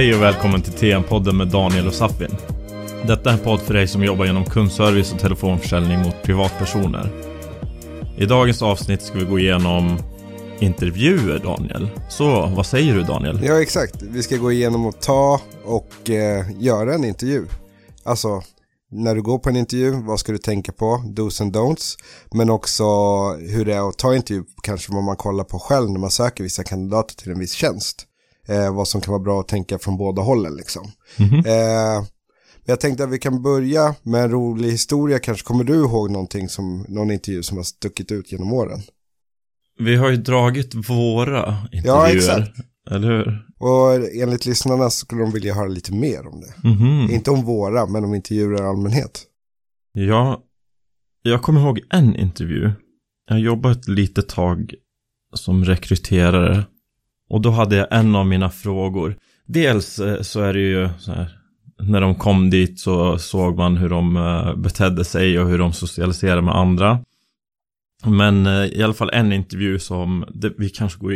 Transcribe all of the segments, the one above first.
Hej och välkommen till TM-podden med Daniel och Safin. Detta är en podd för dig som jobbar genom kundservice och telefonförsäljning mot privatpersoner. I dagens avsnitt ska vi gå igenom intervjuer, Daniel. Så, vad säger du, Daniel? Ja, exakt. Vi ska gå igenom och ta och eh, göra en intervju. Alltså, när du går på en intervju, vad ska du tänka på? Dos and don'ts. Men också hur det är att ta intervju, kanske vad man kollar på själv när man söker vissa kandidater till en viss tjänst. Eh, vad som kan vara bra att tänka från båda hållen liksom. Mhm. Eh, men jag tänkte att vi kan börja med en rolig historia. Kanske kommer du ihåg någonting som, någon intervju som har stuckit ut genom åren? Vi har ju dragit våra intervjuer. Ja, exakt. Eller hur? Och enligt lyssnarna skulle de vilja höra lite mer om det. Mhm. Inte om våra, men om intervjuer i allmänhet. Ja, jag kommer ihåg en intervju. Jag jobbade ett litet tag som rekryterare. Och då hade jag en av mina frågor. Dels eh, så är det ju så här. När de kom dit så såg man hur de eh, betedde sig och hur de socialiserade med andra. Men eh, i alla fall en intervju som, det, vi kanske går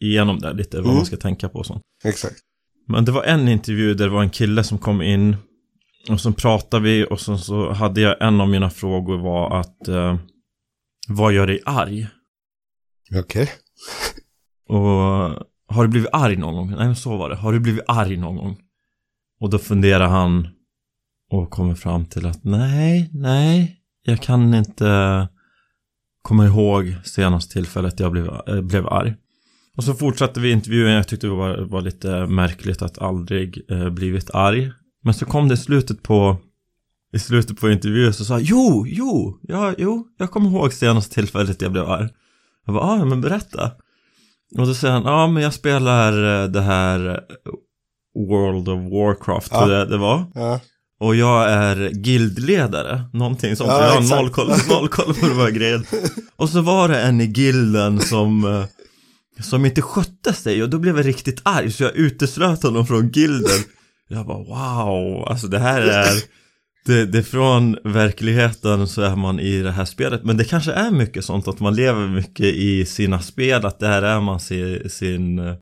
igenom där lite, vad Mm. man ska tänka på och sånt. Exakt. Men det var en intervju där det var en kille som kom in och så pratade vi och sen så hade jag en av mina frågor var att eh, vad gör dig arg? Okej. Och har du blivit arg någon gång? Nej men så var det. Har du blivit arg någon gång? Och då funderar han och kommer fram till att nej, nej, jag kan inte komma ihåg senaste tillfället jag blev, äh, blev arg. Och så fortsatte vi intervjun, jag tyckte det var, var lite märkligt att aldrig äh, blivit arg. Men så kom det i slutet på i slutet på intervjun så sa jag, jo, jo, ja, jo, jag kommer ihåg senaste tillfället jag blev arg. Jag bara, ah, ja, men berätta. Och då säger han, ja men jag spelar eh, det här World of Warcraft, Ja. tror jag det var. Ja. Och jag är guildledare, någonting sånt. Ja, jag har exakt. noll koll, noll koll på de här grejerna. Och så var det en i gilden som, eh, som inte skötte sig och då blev jag riktigt arg så jag uteslöt honom från gilden. Jag bara wow, alltså det här är, det, det från verkligheten så är man i det här spelet. Men det kanske är mycket sånt att man lever mycket i sina spel, att där är man sin, sin eh,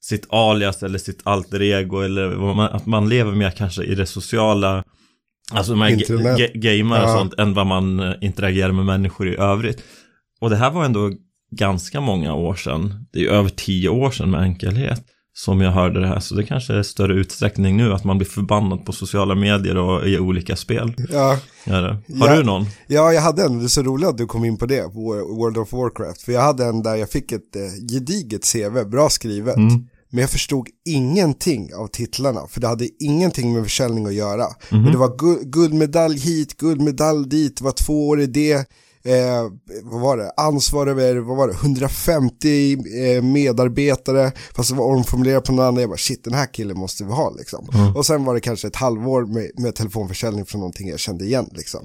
sitt alias eller sitt alter ego eller att man lever mer kanske i det sociala Alltså man gamer och Ja. sånt än vad man eh, interagerar med människor i övrigt Och det här var ändå ganska många år sedan Det är ju över tio år sedan med enkelhet Som jag hörde det här så det kanske är större utsträckning nu att man blir förbannad på sociala medier och i olika spel Ja. Har Ja. du någon? ja, jag hade en, det är så roligt att du kom in på det, på World of Warcraft. För jag hade en där jag fick ett eh, gediget CV, bra skrivet. Mm. Men jag förstod ingenting av titlarna, för det hade ingenting med försäljning att göra. Mhm. Men det var gu- guldmedalj hit, guldmedalj dit, det var två år i det. Eh, vad var det? Ansvar över, vad var det? 150 eh, medarbetare, fast det var omformulerat på något annat. Jag bara shit, den här killen måste vi ha liksom. Och sen var det kanske ett halvår med, med telefonförsäljning från någonting jag kände igen liksom.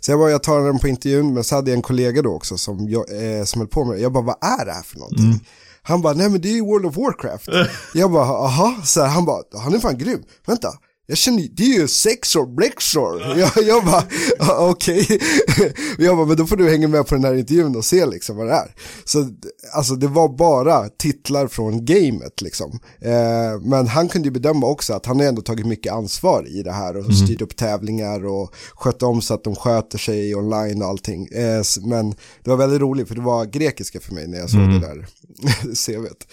Så jag bara, jag tar den på intervjun, men så hade jag en kollega då också som, jag, eh, som höll på med det. Jag bara, vad är det här för någonting? Han bara, nej men det är ju World of Warcraft. jag bara, aha, så här, han bara, han är fan grym. Vänta, jag känner det är ju Sexor, Blexor. Jag, jag bara, "Ja, okej. jag bara, men då får du hänga med på den här intervjun och se liksom vad det är. Så alltså det var bara titlar från gamet liksom. Eh, men han kunde ju bedöma också att han har ändå tagit mycket ansvar i det här och styrt upp tävlingar och skött om så att de sköter sig online och allting. Eh, men det var väldigt roligt för det var grekiska för mig när jag såg det där CVt.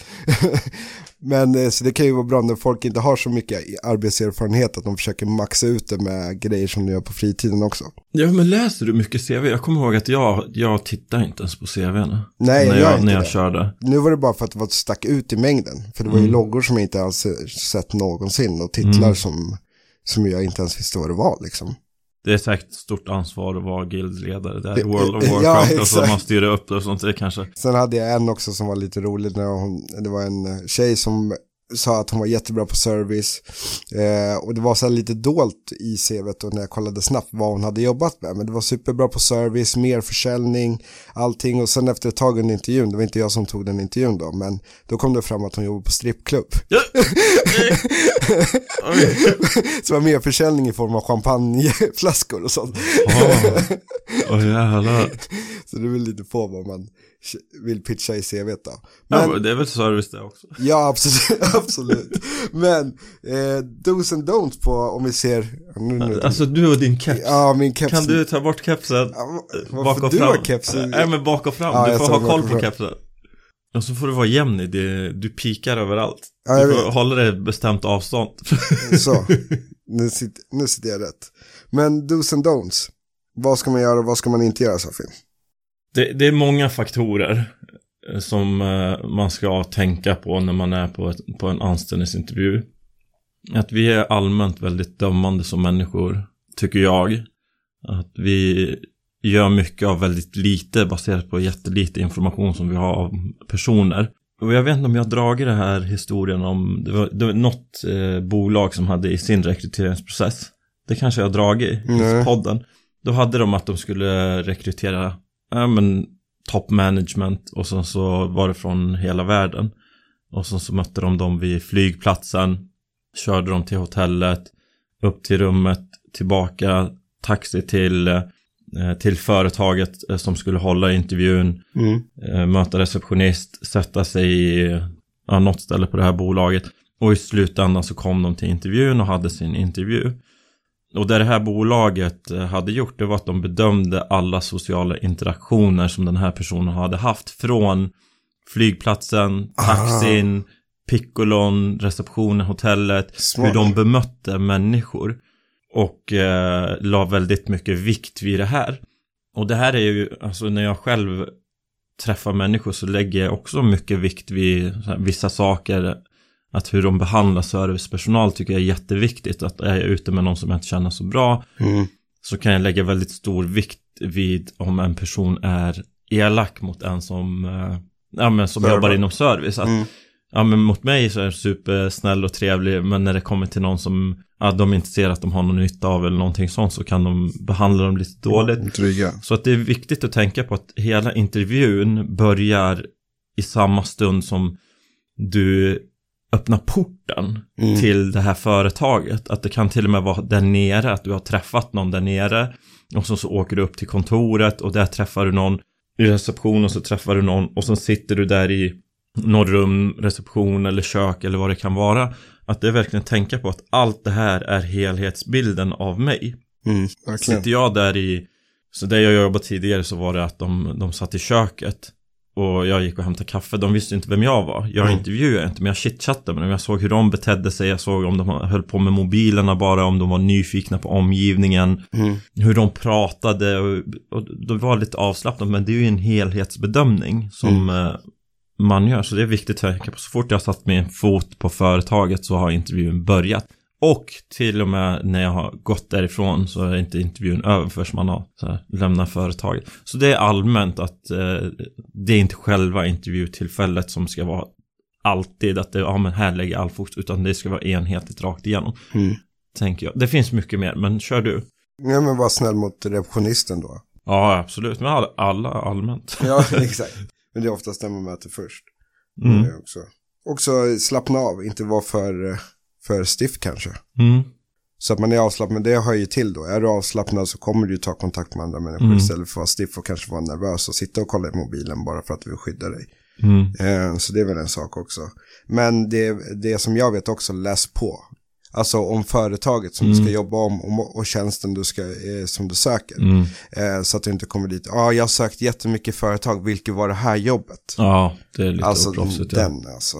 Men eh, så det kan ju vara bra när folk inte har så mycket arbetserfarenhet att de försöker maxa ut det med grejer som de gör på fritiden också. Ja men läser du mycket CV? Jag kommer ihåg att jag, jag tittar inte ens på CVn Nej, jag när gör jag, inte när jag det. körde Nu var det bara för att det var stack ut i mängden. För det var ju Mm. loggor som jag inte alls sett någonsin och titlar Mm. som, som jag inte ens visste vad det var liksom. Det är säkert stort ansvar att vara guildledare där i Det- World of ja, Warcraft och så exakt. man styr upp det och sånt, det kanske Sen hade jag en också som var lite rolig när hon, det var en eh, tjej som sa att hon var jättebra på service. Eh, och det var så här lite dolt i CVt och när jag kollade snabbt vad hon hade jobbat med. Men det var superbra på service, mer försäljning, allting. Och sen efter ett tag under intervjun, det var inte jag som tog den intervjun då, men då kom det fram att hon jobbade på strippklubb. Ja. Så det var mer försäljning i form av champagneflaskor och sånt. Åh, Åh jävlar Så det är väl lite på vad man vill pitcha i CV då. Men, ja, det är väl service det också. Ja, absolut. absolut. Men eh, dos and don'ts på om vi ser... Nu, nu, alltså du och din keps. Ja, min keps. Kan du ta bort kepsen? Ja, bak och du fram? kepsen? Nej, men bak och fram. Ja, du får ha koll på kepsen. Och så får du vara jämn i det, du pikar överallt. Ja, du får vet. hålla det bestämt avstånd. Så, nu sitter, nu sitter jag rätt. Men dos and don'ts. Vad ska man göra och vad ska man inte göra, Safin? Det, det är många faktorer eh, som eh, man ska tänka på när man är på, ett, på en anställningsintervju. Att vi är allmänt väldigt dömande som människor, tycker jag. Att vi gör mycket av väldigt lite baserat på jättelite information som vi har av personer. Och jag vet inte om jag har dragit det här historien om, det var, det var något eh, bolag som hade i sin rekryteringsprocess. Det kanske jag har dragit i podden. Då hade de att de skulle rekrytera, ja men top management och sen så var det från hela världen. Och sen så mötte de dem vid flygplatsen, körde dem till hotellet, upp till rummet, tillbaka, taxi till eh, till företaget eh, som skulle hålla intervjun, mm. Eh, möta receptionist, sätta sig i ja, något ställe på det här bolaget. Och i slutändan så kom de till intervjun och hade sin intervju. Och det det här bolaget hade gjort det var att de bedömde alla sociala interaktioner som den här personen hade haft från flygplatsen, taxin, ah. piccolon, receptionen, hotellet, Smart. hur de bemötte människor. Och eh, la väldigt mycket vikt vid det här. Och det här är ju, alltså när jag själv träffar människor så lägger jag också mycket vikt vid vissa saker. Att hur de behandlar servicepersonal tycker jag är jätteviktigt. Att är jag ute med någon som jag inte känner så bra mm. så kan jag lägga väldigt stor vikt vid om en person är elak mot en som, eh, ja, men som jobbar inom service. Att, mm. Ja men mot mig så är det supersnäll och trevlig men när det kommer till någon som ja, de inte ser att de har någon nytta av eller någonting sånt så kan de behandla dem lite dåligt. Trygga. Så att det är viktigt att tänka på att hela intervjun börjar i samma stund som du öppnar porten mm. till det här företaget. Att det kan till och med vara där nere, att du har träffat någon där nere. Och så, så åker du upp till kontoret och där träffar du någon i receptionen så träffar du någon och så sitter du där i någon rum, reception eller kök eller vad det kan vara. Att det är verkligen tänka på att allt det här är helhetsbilden av mig. Mm, Sitter jag där i, så där jag jobbade tidigare så var det att de, de satt i köket och jag gick och hämtade kaffe. De visste inte vem jag var. Jag mm. intervjuade inte, men jag chitchattade med dem. Jag såg hur de betedde sig. Jag såg om de höll på med mobilerna bara, om de var nyfikna på omgivningen. Mm. Hur de pratade och, och det var lite avslappnat. Men det är ju en helhetsbedömning som mm. Eh, man gör. Så det är viktigt att tänka på. Så fort jag satt min fot på företaget så har intervjun börjat. Och till och med när jag har gått därifrån så är inte intervjun över förrän man har så här, lämnat företaget. Så det är allmänt att eh, det är inte själva intervjutillfället som ska vara alltid att det, ja men här lägger all fokus, utan det ska vara enhetligt rakt igenom. Mm. Tänker jag. Det finns mycket mer, men kör du. Ja men var snäll mot receptionisten då. Ja absolut, men alla, alla allmänt. Ja exakt. Men det är oftast den man möter först. Mm. Också. också slappna av, inte vara för, för stiff kanske. Mm. Så att man är avslappnad, men det hör ju till då. Är du avslappnad så kommer du ta kontakt med andra människor mm. istället för att vara stiff och kanske vara nervös och sitta och kolla i mobilen bara för att du vill skydda dig. Mm. Eh, så det är väl en sak också. Men det, det som jag vet också, läs på. Alltså om företaget som mm. du ska jobba om och, och tjänsten du ska, eh, som du söker. Mm. Eh, så att du inte kommer dit, ja ah, jag har sökt jättemycket företag, vilket var det här jobbet? Ja, det är lite alltså, oproffsigt. Den ja. alltså.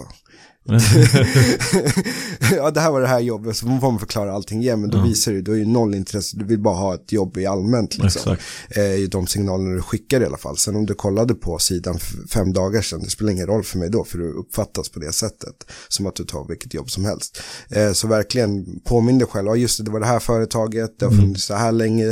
ja, det här var det här jobbet, så får man förklara allting igen, men då ja. visar du, du har ju noll intresse, du vill bara ha ett jobb i allmänt liksom. Eh, de signalerna du skickar i alla fall. Sen om du kollade på sidan fem dagar sedan, det spelar ingen roll för mig då, för du uppfattas på det sättet, som att du tar vilket jobb som helst. Eh, så verkligen påminn dig själv, ja just det, det var det här företaget, det har mm. funnits så här länge,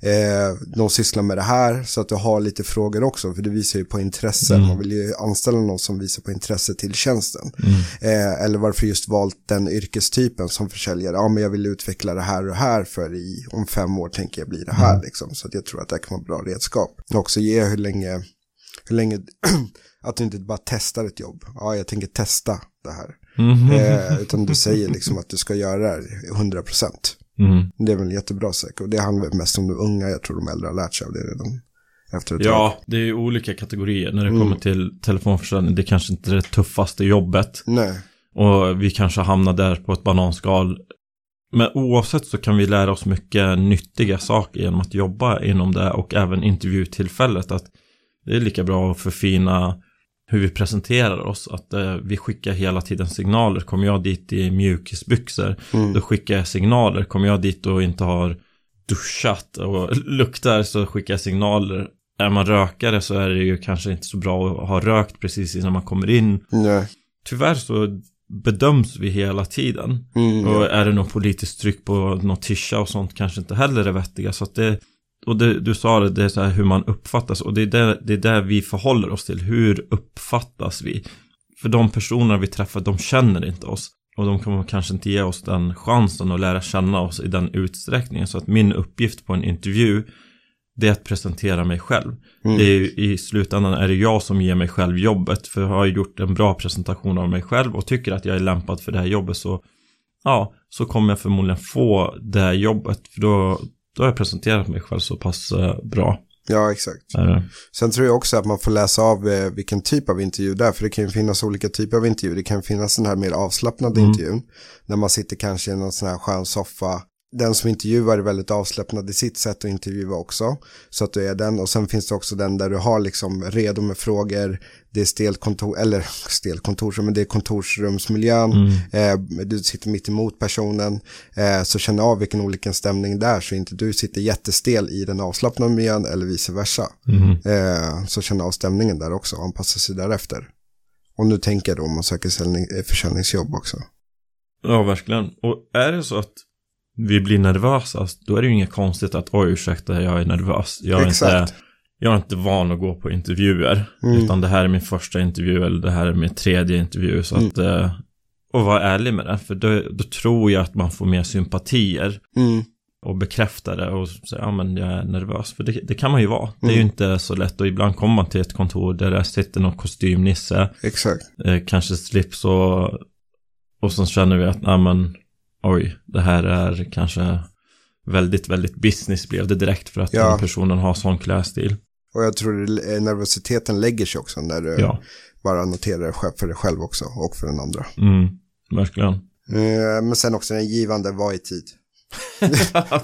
eh, de sysslar med det här, så att du har lite frågor också, för det visar ju på intresse, mm. man vill ju anställa någon som visar på intresse till tjänsten. Mm. Eh, eller varför just valt den yrkestypen som försäljare. Ja, men jag vill utveckla det här och här för i, om fem år tänker jag bli det här. Mm. Liksom. Så att jag tror att det kan vara bra redskap. Och också ge hur länge, hur länge att du inte bara testar ett jobb. Ja, jag tänker testa det här. Mm. Eh, utan du säger liksom att du ska göra det här 100 procent. Mm. Det är väl jättebra säkert. Och det handlar mest om de unga, jag tror de äldre har lärt sig av det redan. Efter ett tag. Ja, det är ju olika kategorier. När det Mm. kommer till telefonförsäljning, det är kanske inte är det tuffaste jobbet. Nej. Och vi kanske hamnar där på ett bananskal. Men oavsett så kan vi lära oss mycket nyttiga saker genom att jobba inom det och även intervjutillfället. Att det är lika bra att förfina hur vi presenterar oss. Att eh, vi skickar hela tiden signaler. Kommer jag dit i mjukisbyxor, Mm. då skickar jag signaler. Kommer jag dit och inte har duschat och luktar så skickar jag signaler. Är man rökare så är det ju kanske inte så bra att ha rökt precis innan man kommer in. Nej. Tyvärr så bedöms vi hela tiden. Mm, Och är det något politiskt tryck på något tisha och sånt kanske inte heller är vettiga. Så att det, och det, du sa det, det är så här hur man uppfattas. Och det är där, det är där vi förhåller oss till. Hur uppfattas vi? För de personer vi träffar, de känner inte oss. Och de kommer kanske inte ge oss den chansen att lära känna oss i den utsträckningen. Så att min uppgift på en intervju, det är att presentera mig själv. Mm. Det är I slutändan är det jag som ger mig själv jobbet. För har jag gjort en bra presentation av mig själv och tycker att jag är lämpad för det här jobbet så ja, så kommer jag förmodligen få det här jobbet. För då, då har jag presenterat mig själv så pass eh, bra. ja, exakt. Det. Sen tror jag också att man får läsa av eh, vilken typ av intervju det är, för det kan ju finnas olika typer av intervju. Det kan finnas den här mer avslappnade Mm. intervjun, när man sitter kanske i någon sån här skön soffa. Den som intervjuar är väldigt avslappnad i sitt sätt att intervjua också, så att du är den. Och sen finns det också den där du har liksom redo med frågor, det är stelt kontor, eller stelt kontor, men det är kontorsrumsmiljön, Mm. eh, du sitter mitt emot personen, eh, så känn av vilken olika stämning det är, så inte du sitter jättestel i den avslappnade miljön eller vice versa. Mhm. Eh, så känna av stämningen där också och anpassa sig därefter. Och nu tänker jag då om man söker eh, försäljningsjobb också. Ja, verkligen. Och är det så att vi blir nervösa, då är det ju inget konstigt att oj, ursäkta, jag är nervös. Jag är, Exakt. inte, jag är inte van att gå på intervjuer. Mm. Utan det här är min första intervju eller det här är min tredje intervju. Så Mm. att, eh, och vara ärlig med det. För då, då tror jag att man får mer sympatier. Mm, och bekräfta det och säga ja men jag är nervös. För det, det kan man ju vara. Det är ju Mm. inte så lätt och ibland kommer man till ett kontor där det sitter någon kostymnisse, exakt. eh, kanske slips och, och så känner vi att ja men oj, det här är kanske väldigt, väldigt business blev det direkt för att Ja. den personen har sån klädstil. Och jag tror nervositeten lägger sig också när du Ja, bara noterar det för dig själv också och för den andra. mm, verkligen. Eh, men sen också den givande var i tid.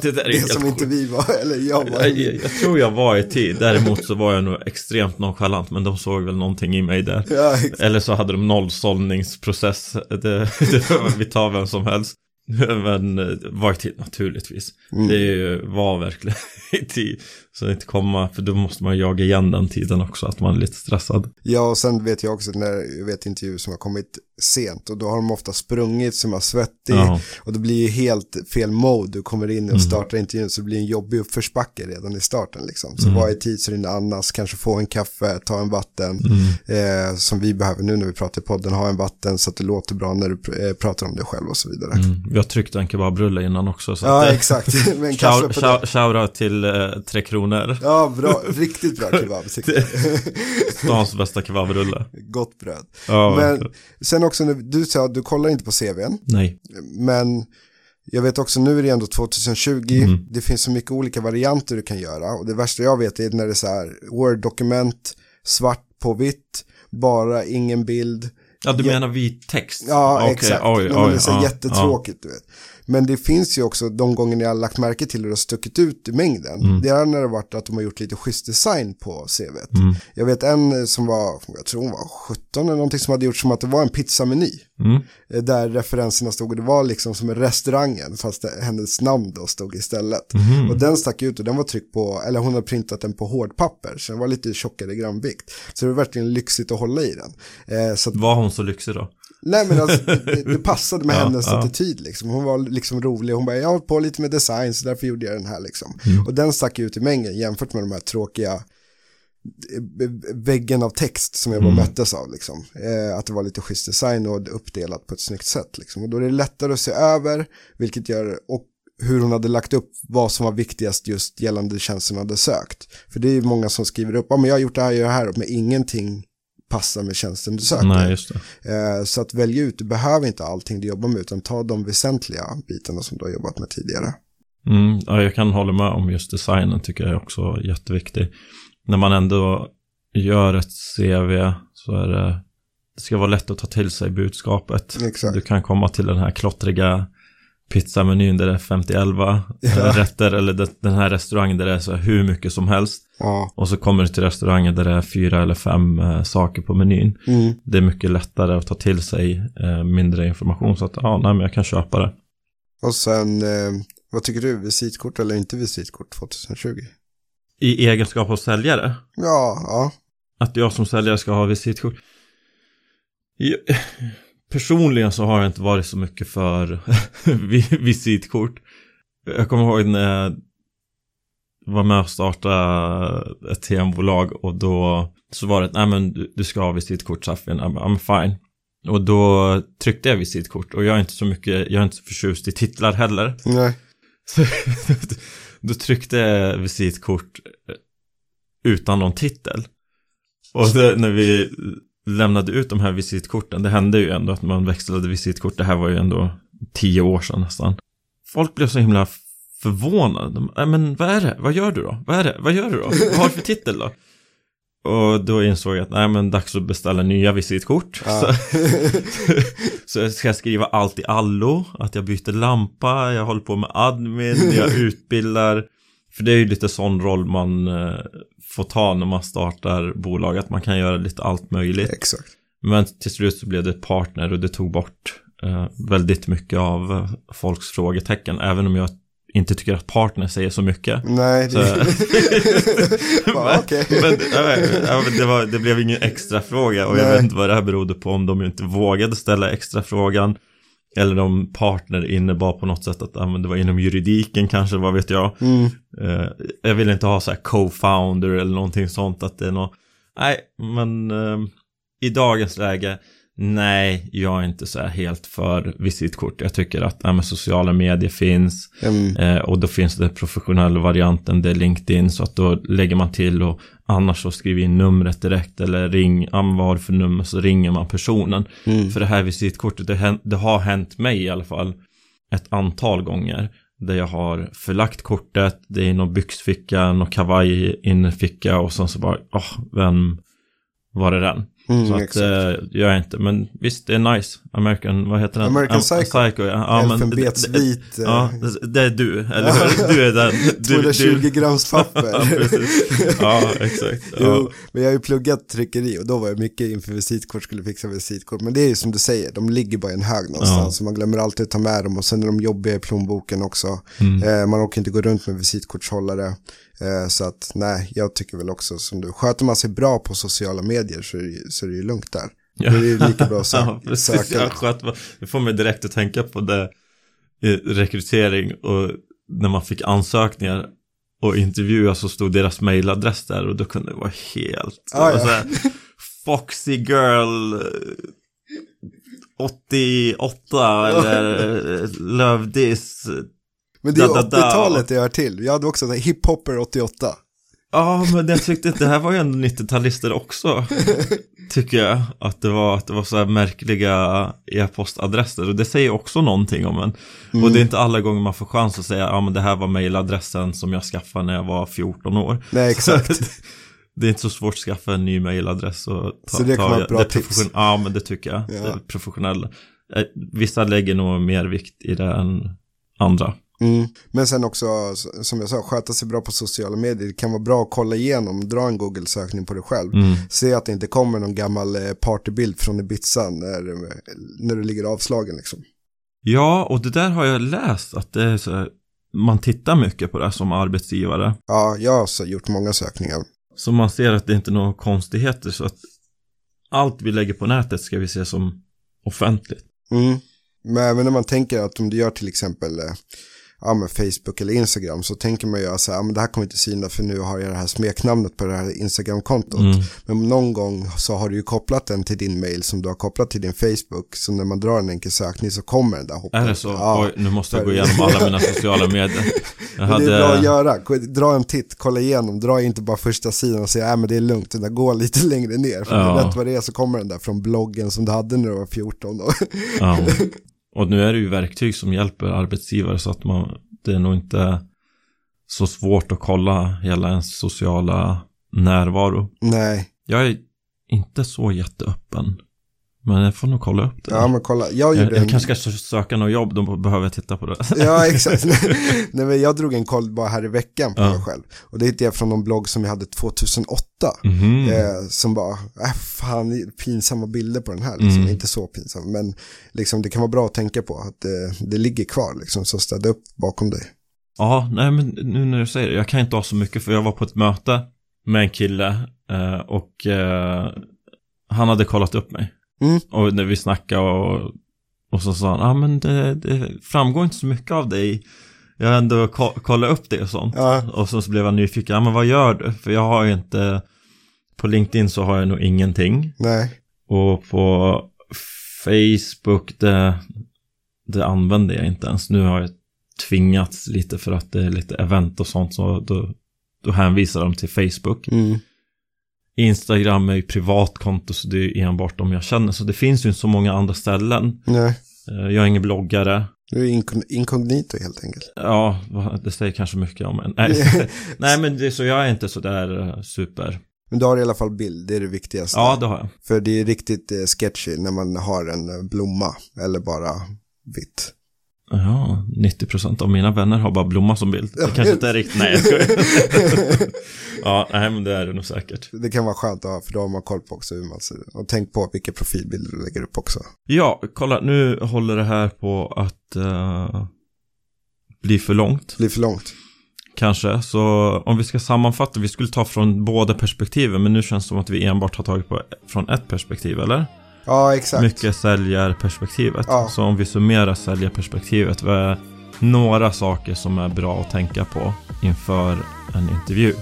det Det som inte vi var, eller jag var. jag, jag, jag tror jag var i tid, däremot så var jag nog extremt nonchalant, men de såg väl någonting i mig där. Ja. Eller så hade de nollsållningsprocess. Det, det, vi tar vem som helst. Men eh, var i tid naturligtvis. Mm. Det var verkligen i tid. Så inte komma, för då måste man jaga igen den tiden också, att man är lite stressad. Ja, och sen vet jag också när jag vet intervjuer som har kommit sent och då har de ofta sprungit som har svettig Ja. och det blir ju helt fel mode. Du kommer in och Mm. startar intervjun så det blir en jobbig uppförsbacke redan i starten liksom. Så Mm. var i tid så din Annas, kanske få en kaffe, ta en vatten. Mm. Eh, som vi behöver nu när vi pratar i podden, ha en vatten så att det låter bra när du pr- eh, pratar om dig själv och så vidare. Mm. Vi har tryckt en kebabrulle innan också. Så Ja, att, eh, exakt. Men shout- shout- Shoutout till eh, Tre Kronor. Ja, bra. Riktigt bra kebab. Stans bästa kebabrulle. Gott bröd. Ja, Men verkligen. sen också, du sa att du kollar inte på CVn. Nej. Men jag vet också, nu är det ändå 2020, Mm. det finns så mycket olika varianter du kan göra. Och det värsta jag vet är när det är så här, Word-dokument, svart på vitt, bara ingen bild. Ja, du Ja. menar vit text? Ja, Okej, exakt. Oj, Nej, men det är oj, så ja, jättetråkigt, du vet. Men det finns ju också de gånger jag har lagt märke till hur det har stuckit ut i mängden. Mm. Det är när det varit att de har gjort lite schysst design på. Ja. Mm. Jag vet en som var, jag tror hon var 17 eller någonting som hade gjort som att det var en pizzameny. Mm. Eh, Där referenserna stod och det var liksom som en restaurangen fast det, hennes namn då stod istället. Mhm. Och den stack ut och den var tryckt på, eller hon hade printat den på hårdpapper så den var lite tjockare i gramvikt. Så det var verkligen lyxigt att hålla i den. Eh, så att, Var hon så lyxig då? nej men alltså, det, det passade med Ja, hennes ja. attityd liksom. Hon var liksom rolig, hon bara jag har på lite med design så därför gjorde jag den här liksom. Mm. Och den stack ut i mängden jämfört med de här tråkiga väggen av text som jag bara Mm. möttes av liksom. Eh, att det var lite schysst design och uppdelat på ett snyggt sätt liksom. Och då är det lättare att se över, vilket gör, och hur hon hade lagt upp vad som var viktigast just gällande tjänsten hon hade sökt. För det är ju många som skriver upp, ja men jag har gjort det här, jag gör det här, men ingenting passar med tjänsten du söker. Nej. Eh, så att välja ut, du behöver inte allting du jobbar med, utan ta de väsentliga bitarna som du har jobbat med tidigare. Mm, ja, jag kan hålla med om just designen tycker jag är också jätteviktig. När man ändå gör ett CV så är det, det ska vara lätt att ta till sig budskapet. Exakt. Du kan komma till den här klottriga pizzamenyn där det är 50-11 Ja. rätter eller det- den här restaurangen där det är så hur mycket som helst. Ja. Och så kommer du till restaurangen där det är fyra eller fem eh, saker på menyn. Mm. Det är mycket lättare att ta till sig eh, mindre information så att ja, nej men jag kan köpa det. Och sen, eh, vad tycker du? Visitkort eller inte visitkort 2020? I egenskap av säljare, Ja, ja. att jag som säljare ska ha visitkort. Personligen så har jag inte varit så mycket för vi- visitkort. Jag kommer ihåg när jag var med och startade ett TM-bolag och då så var det nej men du, du ska ha visitkort Safin, I'm, I'm fine. Och då tryckte jag visitkort och jag är inte så mycket, jag är inte så förtjust i titlar heller. Nej. Så då tryckte jag visitkort eh, utan någon titel. Och det, när vi lämnade ut de här visitkorten, det hände ju ändå att man växlade visitkort, det här var ju ändå tio år sedan nästan. Folk blev så himla förvånade. De, men vad är det? Vad gör du då? Vad är det? Vad gör du då? Vad har du för titel då? Och då insåg jag att nej men dags att beställa nya visitkort. Ja. Så, så jag ska skriva allt i allo, att jag byter lampa, jag håller på med admin, jag utbildar. För det är ju lite sån roll man eh, får ta när man startar bolag, att man kan göra lite allt möjligt. Exakt. Men till slut så blev det partner och det tog bort eh, väldigt mycket av eh, folks frågetecken, även om jag inte tycker att partner säger så mycket. Nej, Så, det... Men, men, var, blev ingen extra fråga och jag Nej. vet inte vad det här berodde på om de inte vågade ställa extra frågan eller om partner innebar på något sätt att men det var inom juridiken kanske, vad vet jag. Mm. Eh, jag vill inte ha så här co-founder eller någonting sånt att det är något. Nej, men eh, i dagens läge, nej, jag är inte så här helt för visitkort. Jag tycker att ja, sociala medier finns. Mm. Eh, och då finns det professionella varianten, det är LinkedIn, så att då lägger man till och annars så skriver in numret direkt eller ring, vad för nummer så ringer man personen. Mm. För det här visitkortet, det, det har hänt mig i alla fall ett antal gånger där jag har förlagt kortet, det är i någon byxficka, någon kavaj inficka och sen så bara, åh, vem var det den? Mm, så att eh, jag är inte, men visst det är nice. American, vad heter den? American Am- Psycho. ja. ja Elfenbensvit. eh, Ja, det- är du, eller hur? Du är den. Du, 220 du. grams papper. Ja, precis. Ja, exakt. Jo, Ja. men jag har ju pluggat tryckeri och då var jag mycket inför visitkort, skulle fixa visitkort. Men det är ju som du säger, de ligger bara i en hög någonstans. Ja. Så man glömmer alltid att ta med dem och sen är de jobbiga i plånboken också. Mm. Eh, man orkar inte gå runt med visitkortshållare. Eh, så att nej, jag tycker väl också som du, sköter man sig bra på sociala medier så är det, ju- så är det ju lugnt där. Ja. Det är lika bra att Ja, precis. söka. Ja, skönt. Det får mig direkt att tänka på det i rekrytering och när man fick ansökningar och intervjuer så stod deras mailadress där och då kunde det vara helt Ah, ja. så här, Foxy girl eh, 88 eller eh, Love this Men det är Da, da, da. 80-talet det hör till. Jag hade också hiphopper 88. Ja, men jag tyckte att det här var ju ändå 90-talister också. Tycker jag. Att det var, att det var så här märkliga e-postadresser. Och det säger också någonting om en. Mm. Och det är inte alla gånger man får chans att säga, ja men det här var mailadressen som jag skaffade när jag var 14 år. Nej, exakt. det är inte så svårt att skaffa en ny mailadress och ta, Så det kan ta, vara ett bra det tips. Ja, men det tycker jag. Ja. Det är professionella. Eh, Vissa lägger nog mer vikt i det än andra. Mm. Men sen också, som jag sa, sköta sig bra på sociala medier. Det kan vara bra att kolla igenom, dra en Google-sökning på dig själv. Mm. Se att det inte kommer någon gammal eh, partybild från Ibiza när, när du ligger avslagen liksom. Ja, och det där har jag läst att det är så man tittar mycket på det som arbetsgivare. Ja, jag har gjort många sökningar. Så man ser att det inte är några konstigheter så att allt vi lägger på nätet ska vi se som offentligt. Mm. Men även när man tänker att om du gör till exempel eh, ja, men Facebook eller Instagram så tänker man ju så här, ja, men det här kommer inte synas för nu har jag det här smeknamnet på det här Instagram-kontot. Mm. Men någon gång så har du ju kopplat den till din mail som du har kopplat till din Facebook. Så när man drar en enkel sökning så kommer den där hoppa. Är det så? Ja. Oj, nu måste jag gå igenom alla mina sociala medier. Men det är bra att hade... göra. Gå- Dra en titt, kolla igenom. Dra inte bara första sidan och säga att men det är lugnt. Där går lite längre ner. För Ja. rätt vad det är så kommer den där från bloggen som du hade när du var 14. Då. Ja. Och nu är det ju verktyg som hjälper arbetsgivare så att man, det är nog inte så svårt att kolla hela ens sociala närvaro. Nej, Jag är inte så jätteöppen. Men jag får nog kolla upp det. ja men kolla, jag jag, gjorde jag en... kanske ska söka något jobb, då behöver jag titta på det. Ja, exakt. Nej, men jag drog en koll bara här i veckan på Ja. mig själv. Och det hittade jag från någon blogg som jag hade 2008. Mhm. Eh, som bara, äh, fan, pinsamma bilder på den här. Liksom. Mm. Inte så pinsamma, men liksom, det kan vara bra att tänka på att det, det ligger kvar, liksom, så städa upp bakom dig. Ja, nej men nu när du säger det, jag kan inte ha så mycket för jag var på ett möte med en kille eh, och eh, han hade kollat upp mig. Mm. Och när vi snackade och, och så sa han, ja ah, men det, det framgår inte så mycket av dig. Jag har ändå ko- kollat upp det och sånt. Ja. Och så, så blev han nyfiken, ja men vad gör du? För jag har ju inte, på LinkedIn så har jag nog ingenting. Nej, Och på Facebook, det, det använder jag inte ens. Nu har jag tvingats lite för att det är lite event och sånt. Så då, då hänvisar de till Facebook. mm. Instagram är ju privatkonto så det är enbart de jag känner. Så det finns ju inte så många andra ställen. nej. Eh, Jag är ingen bloggare. Du är inkog- inkognito helt enkelt. Ja, det säger kanske mycket om en. Nej, Nej men det så jag är inte så där eh, super. Men du har i alla fall bild, det är det viktigaste. Ja, det har jag. För det är riktigt eh, sketchy när man har en blomma eller bara vitt. Ja, 90% av mina vänner har bara blomma som bild. Det kanske inte är riktigt, nej jag skojar. Ja, nej men det är det nog säkert. Det kan vara skönt att ha, för då har man koll på också hur man ser. Och tänk på vilka profilbilder du lägger upp också. Ja, kolla nu håller det här på att eh, bli för långt. Blir för långt. Kanske, så om vi ska sammanfatta, vi skulle ta från båda perspektiven, men nu känns det som att vi enbart har tagit på från ett perspektiv, eller? Ja, exakt. Mycket säljarperspektivet. Ja. Så om vi summerar säljarperspektivet, vad är några saker som är bra att tänka på inför en intervju?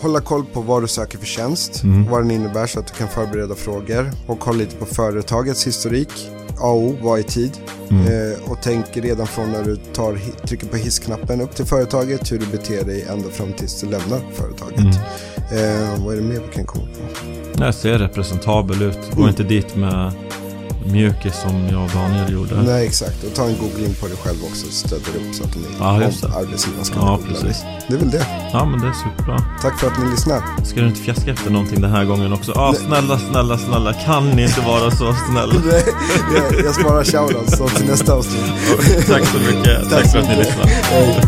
Hålla koll på vad du söker för tjänst, Mm. vad den innebär så att du kan förbereda frågor. Och kolla lite på företagets historik. AO, vad är tid? Mm. Eh, och tänk redan från när du tar, trycker på hissknappen upp till företaget hur du beter dig ända fram tills du lämnar företaget. Mm. Eh, vad är det mer vi kan komma på? Jag ser representabel ut. Gå Mm. inte dit med mjukis som jag och Daniel gjorde. Nej, exakt. Och ta en googling på dig själv också. så Stöder upp så att inte Ja, om arbetsgivaren ska Ja, precis. Det är väl det. Ja, men det är superbra. Tack för att ni lyssnar. Ska du inte fjäska efter någonting den här gången också? Ja, snälla, snälla, snälla, kan ni inte vara så snälla? Nej, jag, jag sparar shoutouts till nästa avsnitt. Tack så mycket. Tack, Tack för att ni lyssnade. Hej.